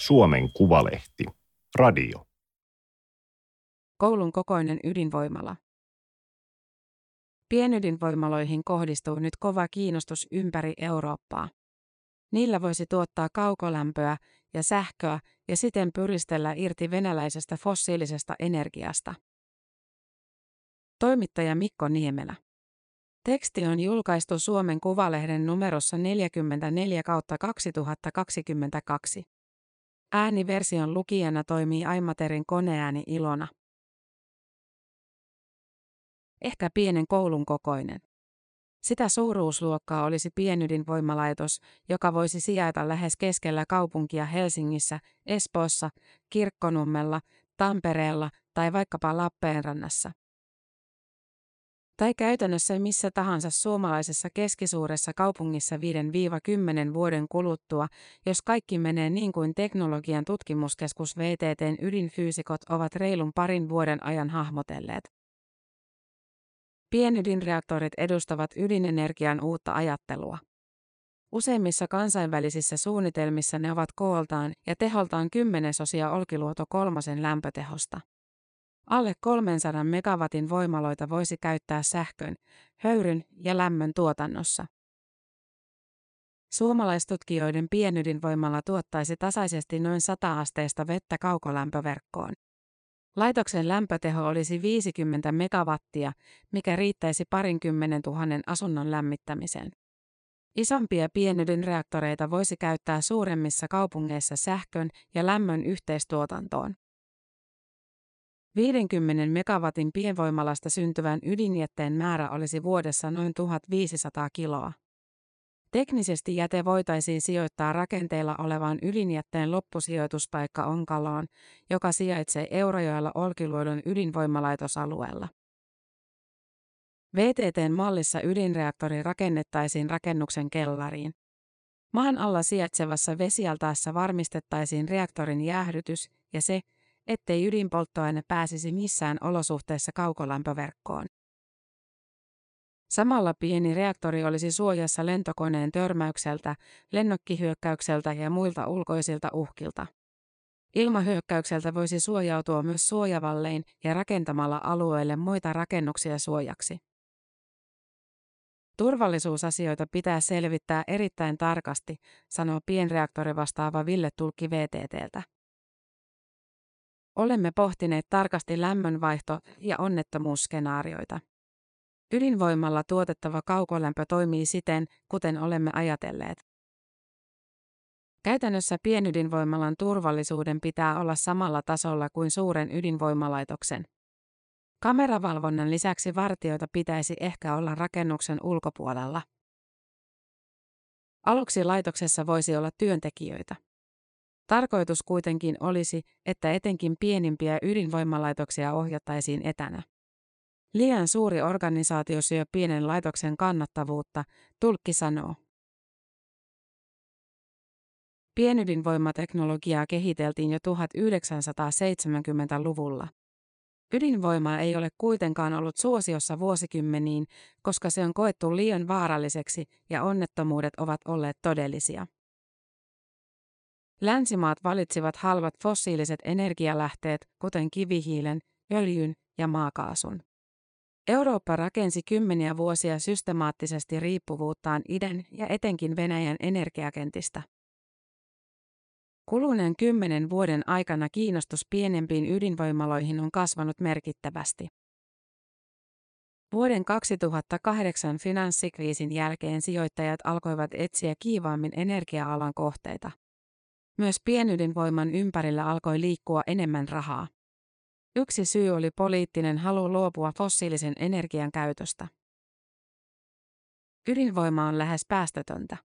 Suomen Kuvalehti. Radio. Koulun kokoinen ydinvoimala. Pienydinvoimaloihin kohdistuu nyt kova kiinnostus ympäri Eurooppaa. Niillä voisi tuottaa kaukolämpöä ja sähköä ja siten pyristellä irti venäläisestä fossiilisesta energiasta. Toimittaja Mikko Niemelä. Teksti on julkaistu Suomen Kuvalehden numerossa 44 kautta 2022. Ääniversion lukijana toimii Aimaterin koneääni Ilona. Ehkä pienen koulun kokoinen. Sitä suuruusluokkaa olisi pienydinvoimalaitos, joka voisi sijaita lähes keskellä kaupunkia Helsingissä, Espoossa, Kirkkonummella, Tampereella tai vaikkapa Lappeenrannassa tai käytännössä missä tahansa suomalaisessa keskisuuressa kaupungissa 5-10 vuoden kuluttua, jos kaikki menee niin kuin teknologian tutkimuskeskus VTTn ydinfyysikot ovat reilun parin vuoden ajan hahmotelleet. Pienydinreaktorit edustavat ydinenergian uutta ajattelua. Useimmissa kansainvälisissä suunnitelmissa ne ovat kooltaan ja teholtaan kymmenesosia Olkiluoto kolmosen lämpötehosta. Alle 300 megawatin voimaloita voisi käyttää sähkön, höyryn ja lämmön tuotannossa. Suomalaistutkijoiden pienydinvoimalla tuottaisi tasaisesti noin 100 asteista vettä kaukolämpöverkkoon. Laitoksen lämpöteho olisi 50 megawattia, mikä riittäisi parinkymmenen tuhannen asunnon lämmittämiseen. Isompia pienydinreaktoreita voisi käyttää suuremmissa kaupungeissa sähkön ja lämmön yhteistuotantoon. 50 megawatin pienvoimalasta syntyvän ydinjätteen määrä olisi vuodessa noin 1500 kiloa. Teknisesti jäte voitaisiin sijoittaa rakenteilla olevaan ydinjätteen loppusijoituspaikka Onkaloon, joka sijaitsee Eurajoella Olkiluodon ydinvoimalaitosalueella. VTTn mallissa ydinreaktori rakennettaisiin rakennuksen kellariin. Maan alla sijaitsevassa vesialtaassa varmistettaisiin reaktorin jäähdytys ja se, ettei ydinpolttoaine pääsisi missään olosuhteessa kaukolämpöverkkoon. Samalla pieni reaktori olisi suojassa lentokoneen törmäykseltä, lennokkihyökkäykseltä ja muilta ulkoisilta uhkilta. Ilmahyökkäykseltä voisi suojautua myös suojavallein ja rakentamalla alueelle muita rakennuksia suojaksi. Turvallisuusasioita pitää selvittää erittäin tarkasti, sanoo pienreaktori vastaava Ville Tulkki VTTltä. Olemme pohtineet tarkasti lämmönvaihto- ja onnettomuusskenaarioita. Ydinvoimalla tuotettava kaukolämpö toimii siten, kuten olemme ajatelleet. Käytännössä pienydinvoimalan turvallisuuden pitää olla samalla tasolla kuin suuren ydinvoimalaitoksen. Kameravalvonnan lisäksi vartioita pitäisi ehkä olla rakennuksen ulkopuolella. Aluksi laitoksessa voisi olla työntekijöitä. Tarkoitus kuitenkin olisi, että etenkin pienimpiä ydinvoimalaitoksia ohjattaisiin etänä. Liian suuri organisaatio syö pienen laitoksen kannattavuutta, tulkki sanoo. Pienydinvoimateknologiaa kehiteltiin jo 1970-luvulla. Ydinvoima ei ole kuitenkaan ollut suosiossa vuosikymmeniin, koska se on koettu liian vaaralliseksi ja onnettomuudet ovat olleet todellisia. Länsimaat valitsivat halvat fossiiliset energialähteet, kuten kivihiilen, öljyn ja maakaasun. Eurooppa rakensi kymmeniä vuosia systemaattisesti riippuvuuttaan idän ja etenkin Venäjän energiakentistä. Kuluneen kymmenen vuoden aikana kiinnostus pienempiin ydinvoimaloihin on kasvanut merkittävästi. Vuoden 2008 finanssikriisin jälkeen sijoittajat alkoivat etsiä kiivaammin energia-alan kohteita. Myös pienydinvoiman ympärillä alkoi liikkua enemmän rahaa. Yksi syy oli poliittinen halu luopua fossiilisen energian käytöstä. Ydinvoima on lähes päästötöntä.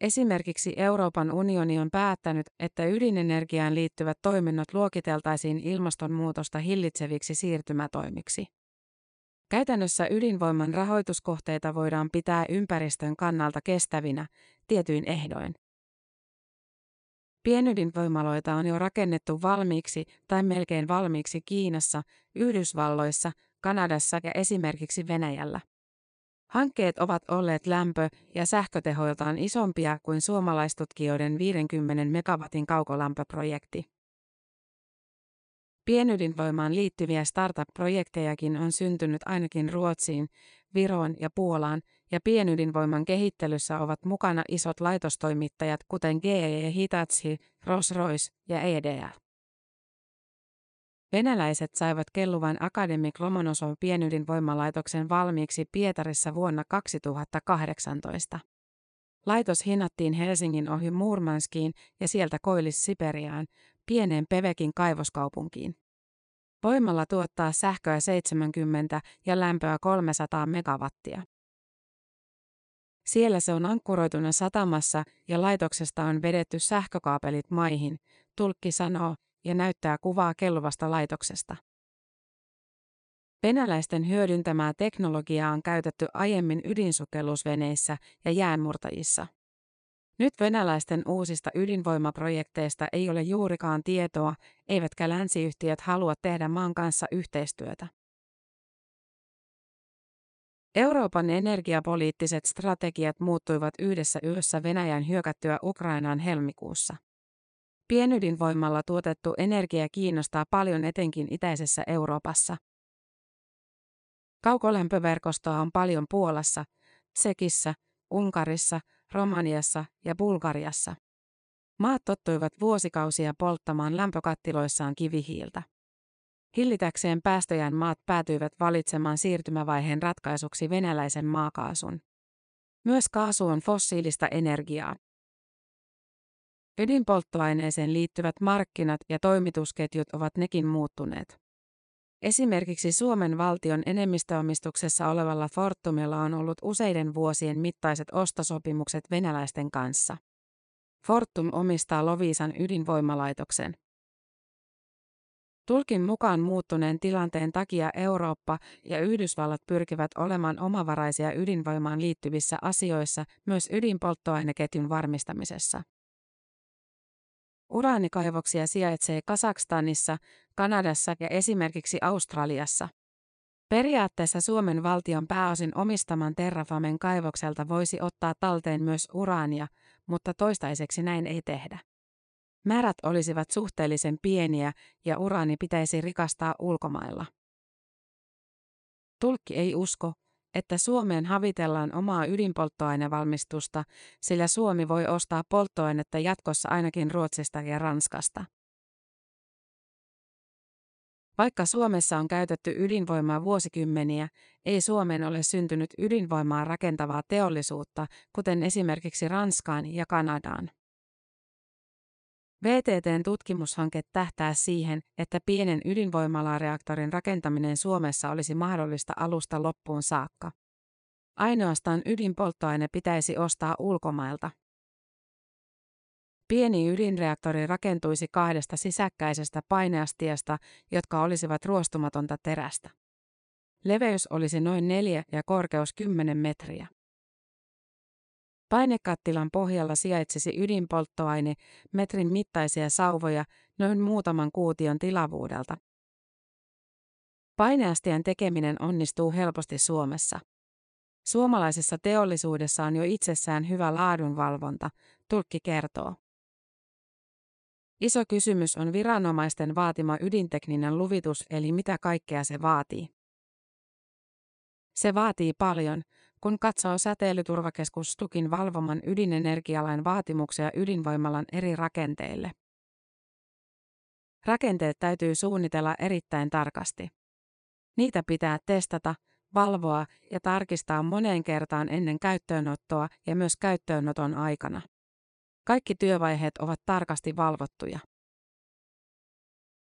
Esimerkiksi Euroopan unioni on päättänyt, että ydinenergiaan liittyvät toiminnot luokiteltaisiin ilmastonmuutosta hillitseviksi siirtymätoimiksi. Käytännössä ydinvoiman rahoituskohteita voidaan pitää ympäristön kannalta kestävinä, tietyin ehdoin. Pienydinvoimaloita on jo rakennettu valmiiksi tai melkein valmiiksi Kiinassa, Yhdysvalloissa, Kanadassa ja esimerkiksi Venäjällä. Hankkeet ovat olleet lämpö- ja sähkötehoiltaan isompia kuin suomalaistutkijoiden 50 megawatin kaukolämpöprojekti. Pienydinvoimaan liittyviä startup-projektejakin on syntynyt ainakin Ruotsiin, Viroon ja Puolaan, ja pienydinvoiman kehittelyssä ovat mukana isot laitostoimittajat kuten GE Hitachi, Rolls-Royce ja EDF. Venäläiset saivat kelluvan Akademik Lomonosov pienydinvoimalaitoksen valmiiksi Pietarissa vuonna 2018. Laitos hinattiin Helsingin ohi Murmanskiin ja sieltä Koillis-Siperiaan, pieneen Pevekin kaivoskaupunkiin. Voimalla tuottaa sähköä 70 ja lämpöä 300 megawattia. Siellä se on ankkuroituna satamassa ja laitoksesta on vedetty sähkökaapelit maihin, tulkki sanoo, ja näyttää kuvaa kelluvasta laitoksesta. Venäläisten hyödyntämää teknologiaa on käytetty aiemmin ydinsukellusveneissä ja jäänmurtajissa. Nyt venäläisten uusista ydinvoimaprojekteista ei ole juurikaan tietoa, eivätkä länsiyhtiöt halua tehdä maan kanssa yhteistyötä. Euroopan energiapoliittiset strategiat muuttuivat yhdessä yössä Venäjän hyökättyä Ukrainaan helmikuussa. Pienydinvoimalla tuotettu energia kiinnostaa paljon etenkin itäisessä Euroopassa. Kaukolämpöverkostoa on paljon Puolassa, Tsekissä, Unkarissa, Romaniassa ja Bulgariassa. Maat tottuivat vuosikausia polttamaan lämpökattiloissaan kivihiiltä. Hillitäkseen päästöjään maat päätyivät valitsemaan siirtymävaiheen ratkaisuksi venäläisen maakaasun. Myös kaasu on fossiilista energiaa. Ydinpolttoaineeseen liittyvät markkinat ja toimitusketjut ovat nekin muuttuneet. Esimerkiksi Suomen valtion enemmistöomistuksessa olevalla Fortumilla on ollut useiden vuosien mittaiset ostosopimukset venäläisten kanssa. Fortum omistaa Loviisan ydinvoimalaitoksen. Tulkin mukaan muuttuneen tilanteen takia Eurooppa ja Yhdysvallat pyrkivät olemaan omavaraisia ydinvoimaan liittyvissä asioissa myös ydinpolttoaineketjun varmistamisessa. Uraanikaivoksia sijaitsee Kasakstanissa, Kanadassa ja esimerkiksi Australiassa. Periaatteessa Suomen valtion pääosin omistaman Terrafamen kaivokselta voisi ottaa talteen myös uraania, mutta toistaiseksi näin ei tehdä. Määrät olisivat suhteellisen pieniä ja uraani pitäisi rikastaa ulkomailla. Tulkki ei usko, että Suomeen havitellaan omaa ydinpolttoainevalmistusta, sillä Suomi voi ostaa polttoainetta jatkossa ainakin Ruotsista ja Ranskasta. Vaikka Suomessa on käytetty ydinvoimaa vuosikymmeniä, ei Suomeen ole syntynyt ydinvoimaa rakentavaa teollisuutta, kuten esimerkiksi Ranskaan ja Kanadaan. VTTn tutkimushanke tähtää siihen, että pienen ydinvoimalareaktorin rakentaminen Suomessa olisi mahdollista alusta loppuun saakka. Ainoastaan ydinpolttoaine pitäisi ostaa ulkomailta. Pieni ydinreaktori rakentuisi kahdesta sisäkkäisestä paineastiasta, jotka olisivat ruostumatonta terästä. Leveys olisi noin 4 ja korkeus 10 metriä. Painekattilan pohjalla sijaitsisi ydinpolttoaine, metrin mittaisia sauvoja, noin muutaman kuution tilavuudelta. Paineastian tekeminen onnistuu helposti Suomessa. Suomalaisessa teollisuudessa on jo itsessään hyvä laadunvalvonta, tulkki kertoo. Iso kysymys on viranomaisten vaatima ydintekninen luvitus eli mitä kaikkea se vaatii. Se vaatii paljon, kun katsoo säteilyturvakeskus Stukin valvoman ydinenergialain vaatimuksia ydinvoimalan eri rakenteille. Rakenteet täytyy suunnitella erittäin tarkasti. Niitä pitää testata, valvoa ja tarkistaa moneen kertaan ennen käyttöönottoa ja myös käyttöönoton aikana. Kaikki työvaiheet ovat tarkasti valvottuja.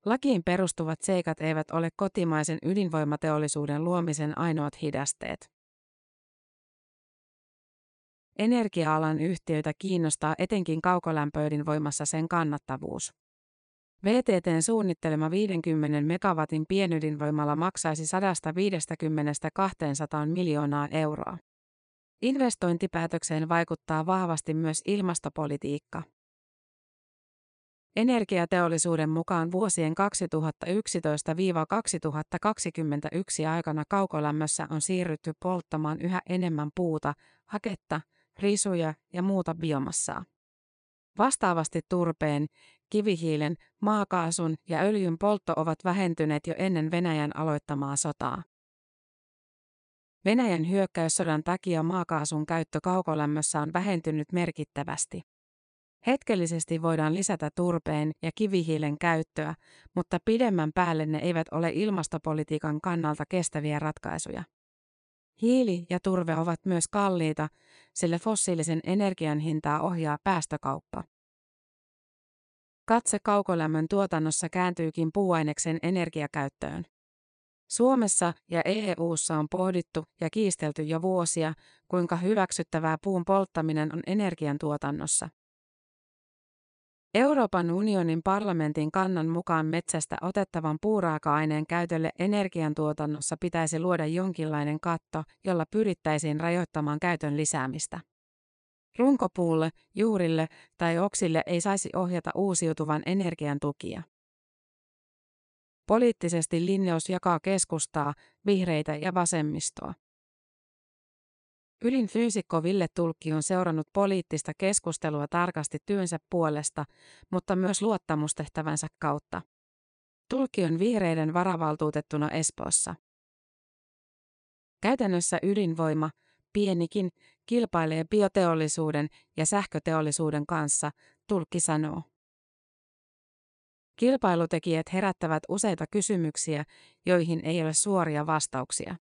Lakiin perustuvat seikat eivät ole kotimaisen ydinvoimateollisuuden luomisen ainoat hidasteet. Energia-alan yhtiöitä kiinnostaa etenkin kaukolämpöydinvoimassa sen kannattavuus. VTTn suunnittelema 50 megawatin pienydinvoimala maksaisi 150-200 miljoonaa euroa. Investointipäätökseen vaikuttaa vahvasti myös ilmastopolitiikka. Energiateollisuuden mukaan vuosien 2011-2021 aikana kaukolämmössä on siirrytty polttamaan yhä enemmän puuta, haketta, risuja ja muuta biomassaa. Vastaavasti turpeen, kivihiilen, maakaasun ja öljyn poltto ovat vähentyneet jo ennen Venäjän aloittamaa sotaa. Venäjän hyökkäyssodan takia maakaasun käyttö kaukolämmössä on vähentynyt merkittävästi. Hetkellisesti voidaan lisätä turpeen ja kivihiilen käyttöä, mutta pidemmän päälle ne eivät ole ilmastopolitiikan kannalta kestäviä ratkaisuja. Hiili ja turve ovat myös kalliita, sillä fossiilisen energian hintaa ohjaa päästökauppa. Katse kaukolämmön tuotannossa kääntyykin puuaineksen energiakäyttöön. Suomessa ja EU:ssa on pohdittu ja kiistelty jo vuosia, kuinka hyväksyttävää puun polttaminen on energiantuotannossa. Euroopan unionin parlamentin kannan mukaan metsästä otettavan puuraaka-aineen käytölle energiantuotannossa pitäisi luoda jonkinlainen katto, jolla pyrittäisiin rajoittamaan käytön lisäämistä. Runkopuulle, juurille tai oksille ei saisi ohjata uusiutuvan energian tukia. Poliittisesti linjaus jakaa keskustaa, vihreitä ja vasemmistoa. Ylin fyysikko Ville Tulkki on seurannut poliittista keskustelua tarkasti työnsä puolesta, mutta myös luottamustehtävänsä kautta. Tulkki on vihreiden varavaltuutettuna Espoossa. Käytännössä ydinvoima, pienikin, kilpailee bioteollisuuden ja sähköteollisuuden kanssa, Tulkki sanoo. Kilpailutekijät herättävät useita kysymyksiä, joihin ei ole suoria vastauksia.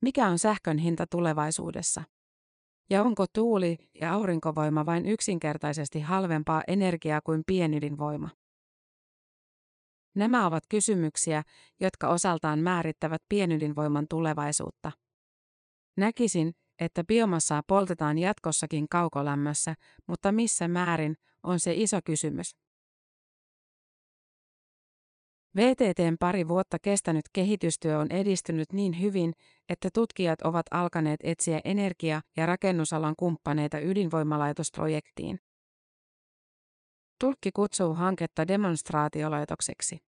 Mikä on sähkön hinta tulevaisuudessa? Ja onko tuuli- ja aurinkovoima vain yksinkertaisesti halvempaa energiaa kuin pienydinvoima? Nämä ovat kysymyksiä, jotka osaltaan määrittävät pienydinvoiman tulevaisuutta. Näkisin, että biomassaa poltetaan jatkossakin kaukolämmössä, mutta missä määrin on se iso kysymys. VTTn pari vuotta kestänyt kehitystyö on edistynyt niin hyvin, että tutkijat ovat alkaneet etsiä energia- ja rakennusalan kumppaneita ydinvoimalaitosprojektiin. Tulkki kutsuu hanketta demonstraatiolaitokseksi.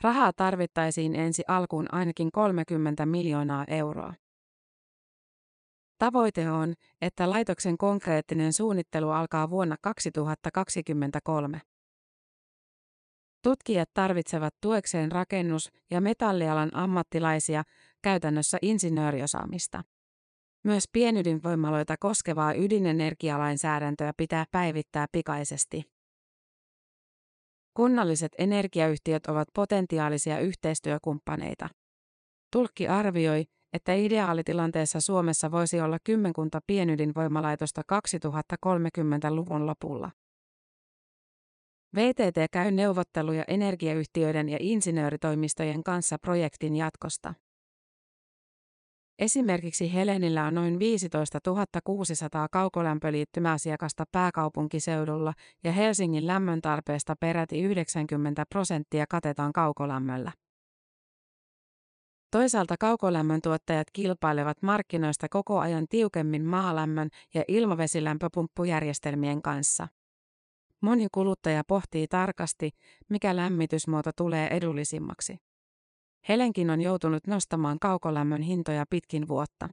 Rahaa tarvittaisiin ensi alkuun ainakin 30 miljoonaa euroa. Tavoite on, että laitoksen konkreettinen suunnittelu alkaa vuonna 2023. Tutkijat tarvitsevat tuekseen rakennus- ja metallialan ammattilaisia, käytännössä insinööriosaamista. Myös pienydinvoimaloita koskevaa ydinenergialainsäädäntöä pitää päivittää pikaisesti. Kunnalliset energiayhtiöt ovat potentiaalisia yhteistyökumppaneita. Tulkki arvioi, että ideaalitilanteessa Suomessa voisi olla kymmenkunta pienydinvoimalaitosta 2030-luvun lopulla. VTT käy neuvotteluja energiayhtiöiden ja insinööritoimistojen kanssa projektin jatkosta. Esimerkiksi Helenillä on noin 15 600 kaukolämpöliittymäasiakasta pääkaupunkiseudulla ja Helsingin lämmöntarpeesta peräti 90 prosenttia katetaan kaukolämmöllä. Toisaalta kaukolämmön tuottajat kilpailevat markkinoista koko ajan tiukemmin maalämmön ja ilmavesilämpöpumppujärjestelmien kanssa. Moni kuluttaja pohtii tarkasti, mikä lämmitysmuoto tulee edullisimmaksi. Helenkin on joutunut nostamaan kaukolämmön hintoja pitkin vuotta.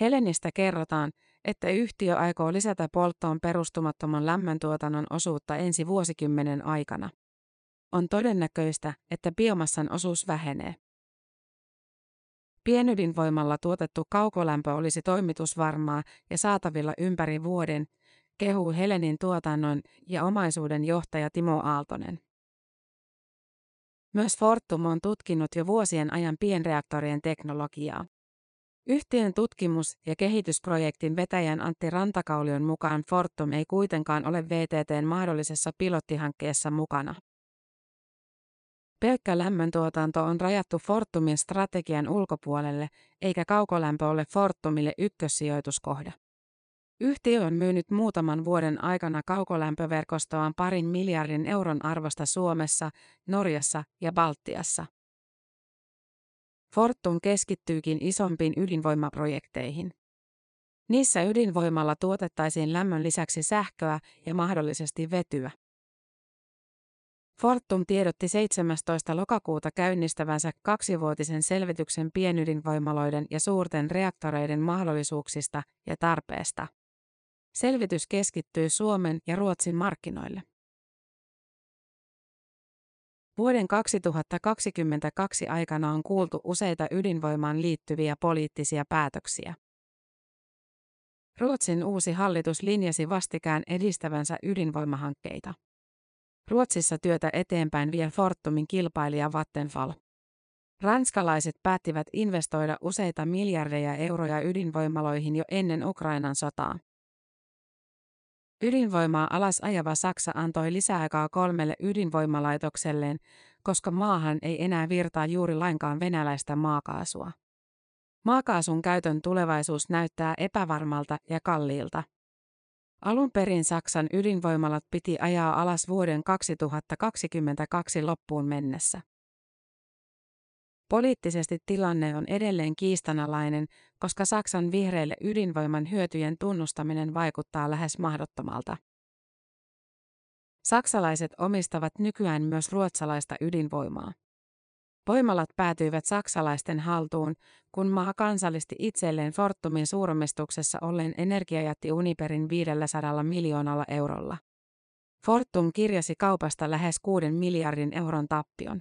Helenistä kerrotaan, että yhtiö aikoo lisätä polttoon perustumattoman lämmöntuotannon osuutta ensi vuosikymmenen aikana. On todennäköistä, että biomassan osuus vähenee. Pienydinvoimalla tuotettu kaukolämpö olisi toimitusvarmaa ja saatavilla ympäri vuoden, kehuu Helenin tuotannon ja omaisuuden johtaja Timo Aaltonen. Myös Fortum on tutkinut jo vuosien ajan pienreaktorien teknologiaa. Yhtiön tutkimus- ja kehitysprojektin vetäjän Antti Rantakaulion mukaan Fortum ei kuitenkaan ole VTTn mahdollisessa pilottihankkeessa mukana. Pelkkä lämmöntuotanto on rajattu Fortumin strategian ulkopuolelle, eikä kaukolämpö ole Fortumille ykkössijoituskohde. Yhtiö on myynyt muutaman vuoden aikana kaukolämpöverkostoaan parin miljardin euron arvosta Suomessa, Norjassa ja Baltiassa. Fortum keskittyykin isompiin ydinvoimaprojekteihin. Niissä ydinvoimalla tuotettaisiin lämmön lisäksi sähköä ja mahdollisesti vetyä. Fortum tiedotti 17. lokakuuta käynnistävänsä kaksivuotisen selvityksen pienydinvoimaloiden ja suurten reaktoreiden mahdollisuuksista ja tarpeesta. Selvitys keskittyy Suomen ja Ruotsin markkinoille. Vuoden 2022 aikana on kuultu useita ydinvoimaan liittyviä poliittisia päätöksiä. Ruotsin uusi hallitus linjasi vastikään edistävänsä ydinvoimahankkeita. Ruotsissa työtä eteenpäin vie Fortumin kilpailija Vattenfall. Ranskalaiset päättivät investoida useita miljardeja euroja ydinvoimaloihin jo ennen Ukrainan sotaa. Ydinvoimaa alas ajava Saksa antoi lisäaikaa kolmelle ydinvoimalaitokselleen, koska maahan ei enää virtaa juuri lainkaan venäläistä maakaasua. Maakaasun käytön tulevaisuus näyttää epävarmalta ja kalliilta. Alun perin Saksan ydinvoimalat piti ajaa alas vuoden 2022 loppuun mennessä. Poliittisesti tilanne on edelleen kiistanalainen, koska Saksan vihreille ydinvoiman hyötyjen tunnustaminen vaikuttaa lähes mahdottomalta. Saksalaiset omistavat nykyään myös ruotsalaista ydinvoimaa. Voimalat päätyivät saksalaisten haltuun, kun maa kansallisti itselleen Fortumin suuromistuksessa olleen energiajätti Uniperin 500 miljoonalla eurolla. Fortum kirjasi kaupasta lähes 6 miljardin euron tappion.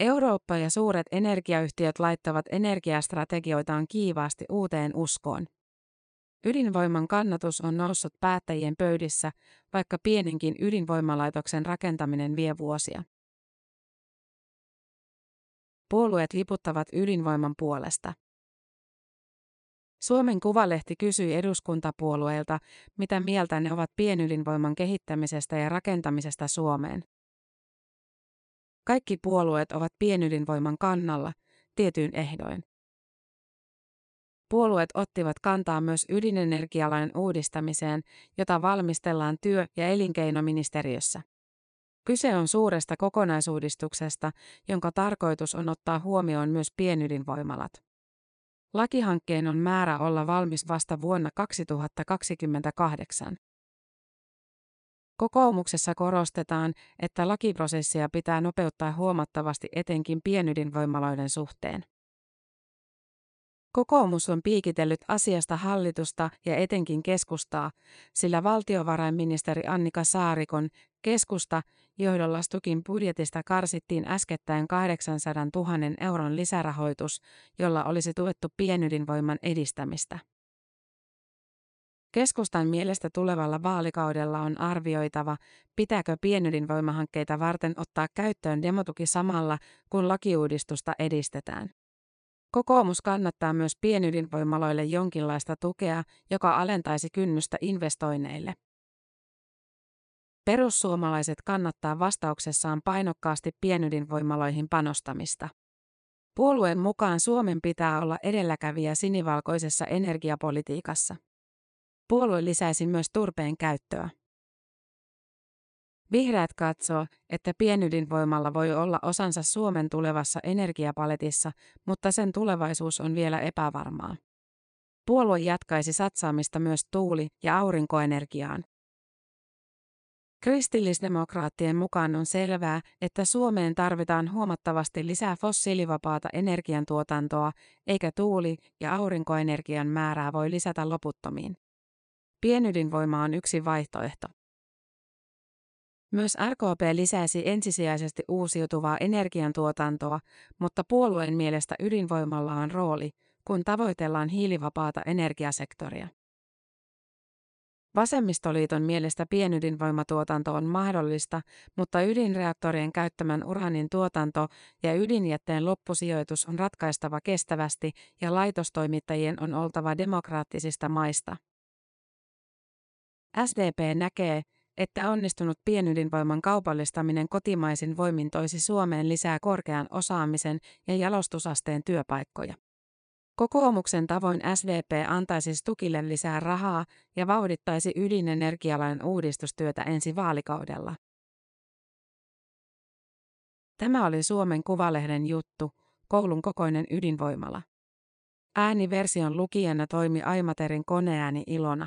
Eurooppa ja suuret energiayhtiöt laittavat energiastrategioitaan kiivaasti uuteen uskoon. Ydinvoiman kannatus on noussut päättäjien pöydissä, vaikka pienenkin ydinvoimalaitoksen rakentaminen vie vuosia. Puolueet liputtavat ydinvoiman puolesta. Suomen Kuvalehti kysyi eduskuntapuolueilta, mitä mieltä ne ovat pienydinvoiman kehittämisestä ja rakentamisesta Suomeen. Kaikki puolueet ovat pienydinvoiman kannalla, tietyin ehdoin. Puolueet ottivat kantaa myös ydinenergialain uudistamiseen, jota valmistellaan työ- ja elinkeinoministeriössä. Kyse on suuresta kokonaisuudistuksesta, jonka tarkoitus on ottaa huomioon myös pienydinvoimalat. Lakihankkeen on määrä olla valmis vasta vuonna 2028. Kokoomuksessa korostetaan, että lakiprosessia pitää nopeuttaa huomattavasti etenkin pienydinvoimaloiden suhteen. Kokoomus on piikitellyt asiasta hallitusta ja etenkin keskustaa, sillä valtiovarainministeri Annika Saarikon keskusta johdolla Stukin budjetista karsittiin äskettäin 800 000 euron lisärahoitus, jolla olisi tuettu pienydinvoiman edistämistä. Keskustan mielestä tulevalla vaalikaudella on arvioitava, pitääkö pienydinvoimahankkeita varten ottaa käyttöön demotuki samalla, kun lakiuudistusta edistetään. Kokoomus kannattaa myös pienydinvoimaloille jonkinlaista tukea, joka alentaisi kynnystä investoinneille. Perussuomalaiset kannattaa vastauksessaan painokkaasti pienydinvoimaloihin panostamista. Puolueen mukaan Suomen pitää olla edelläkävijä sinivalkoisessa energiapolitiikassa. Puolue lisäisi myös turpeen käyttöä. Vihreät katsoo, että pienydinvoimalla voi olla osansa Suomen tulevassa energiapaletissa, mutta sen tulevaisuus on vielä epävarmaa. Puolue jatkaisi satsaamista myös tuuli- ja aurinkoenergiaan. Kristillisdemokraattien mukaan on selvää, että Suomeen tarvitaan huomattavasti lisää fossiilivapaata energiantuotantoa, eikä tuuli- ja aurinkoenergian määrää voi lisätä loputtomiin. Pienydinvoima on yksi vaihtoehto. Myös RKP lisäisi ensisijaisesti uusiutuvaa energiantuotantoa, mutta puolueen mielestä ydinvoimalla on rooli, kun tavoitellaan hiilivapaata energiasektoria. Vasemmistoliiton mielestä pienydinvoimatuotanto on mahdollista, mutta ydinreaktorien käyttämän uranin tuotanto ja ydinjätteen loppusijoitus on ratkaistava kestävästi ja laitostoimittajien on oltava demokraattisista maista. SDP näkee, että onnistunut pienydinvoiman kaupallistaminen kotimaisin voimin toisi Suomeen lisää korkean osaamisen ja jalostusasteen työpaikkoja. Kokoomuksen tavoin SDP antaisi Stukille lisää rahaa ja vauhdittaisi ydinenergialain uudistustyötä ensi vaalikaudella. Tämä oli Suomen Kuvalehden juttu, koulun kokoinen ydinvoimala. Ääniversion lukijana toimi Aimaterin koneääni Ilona.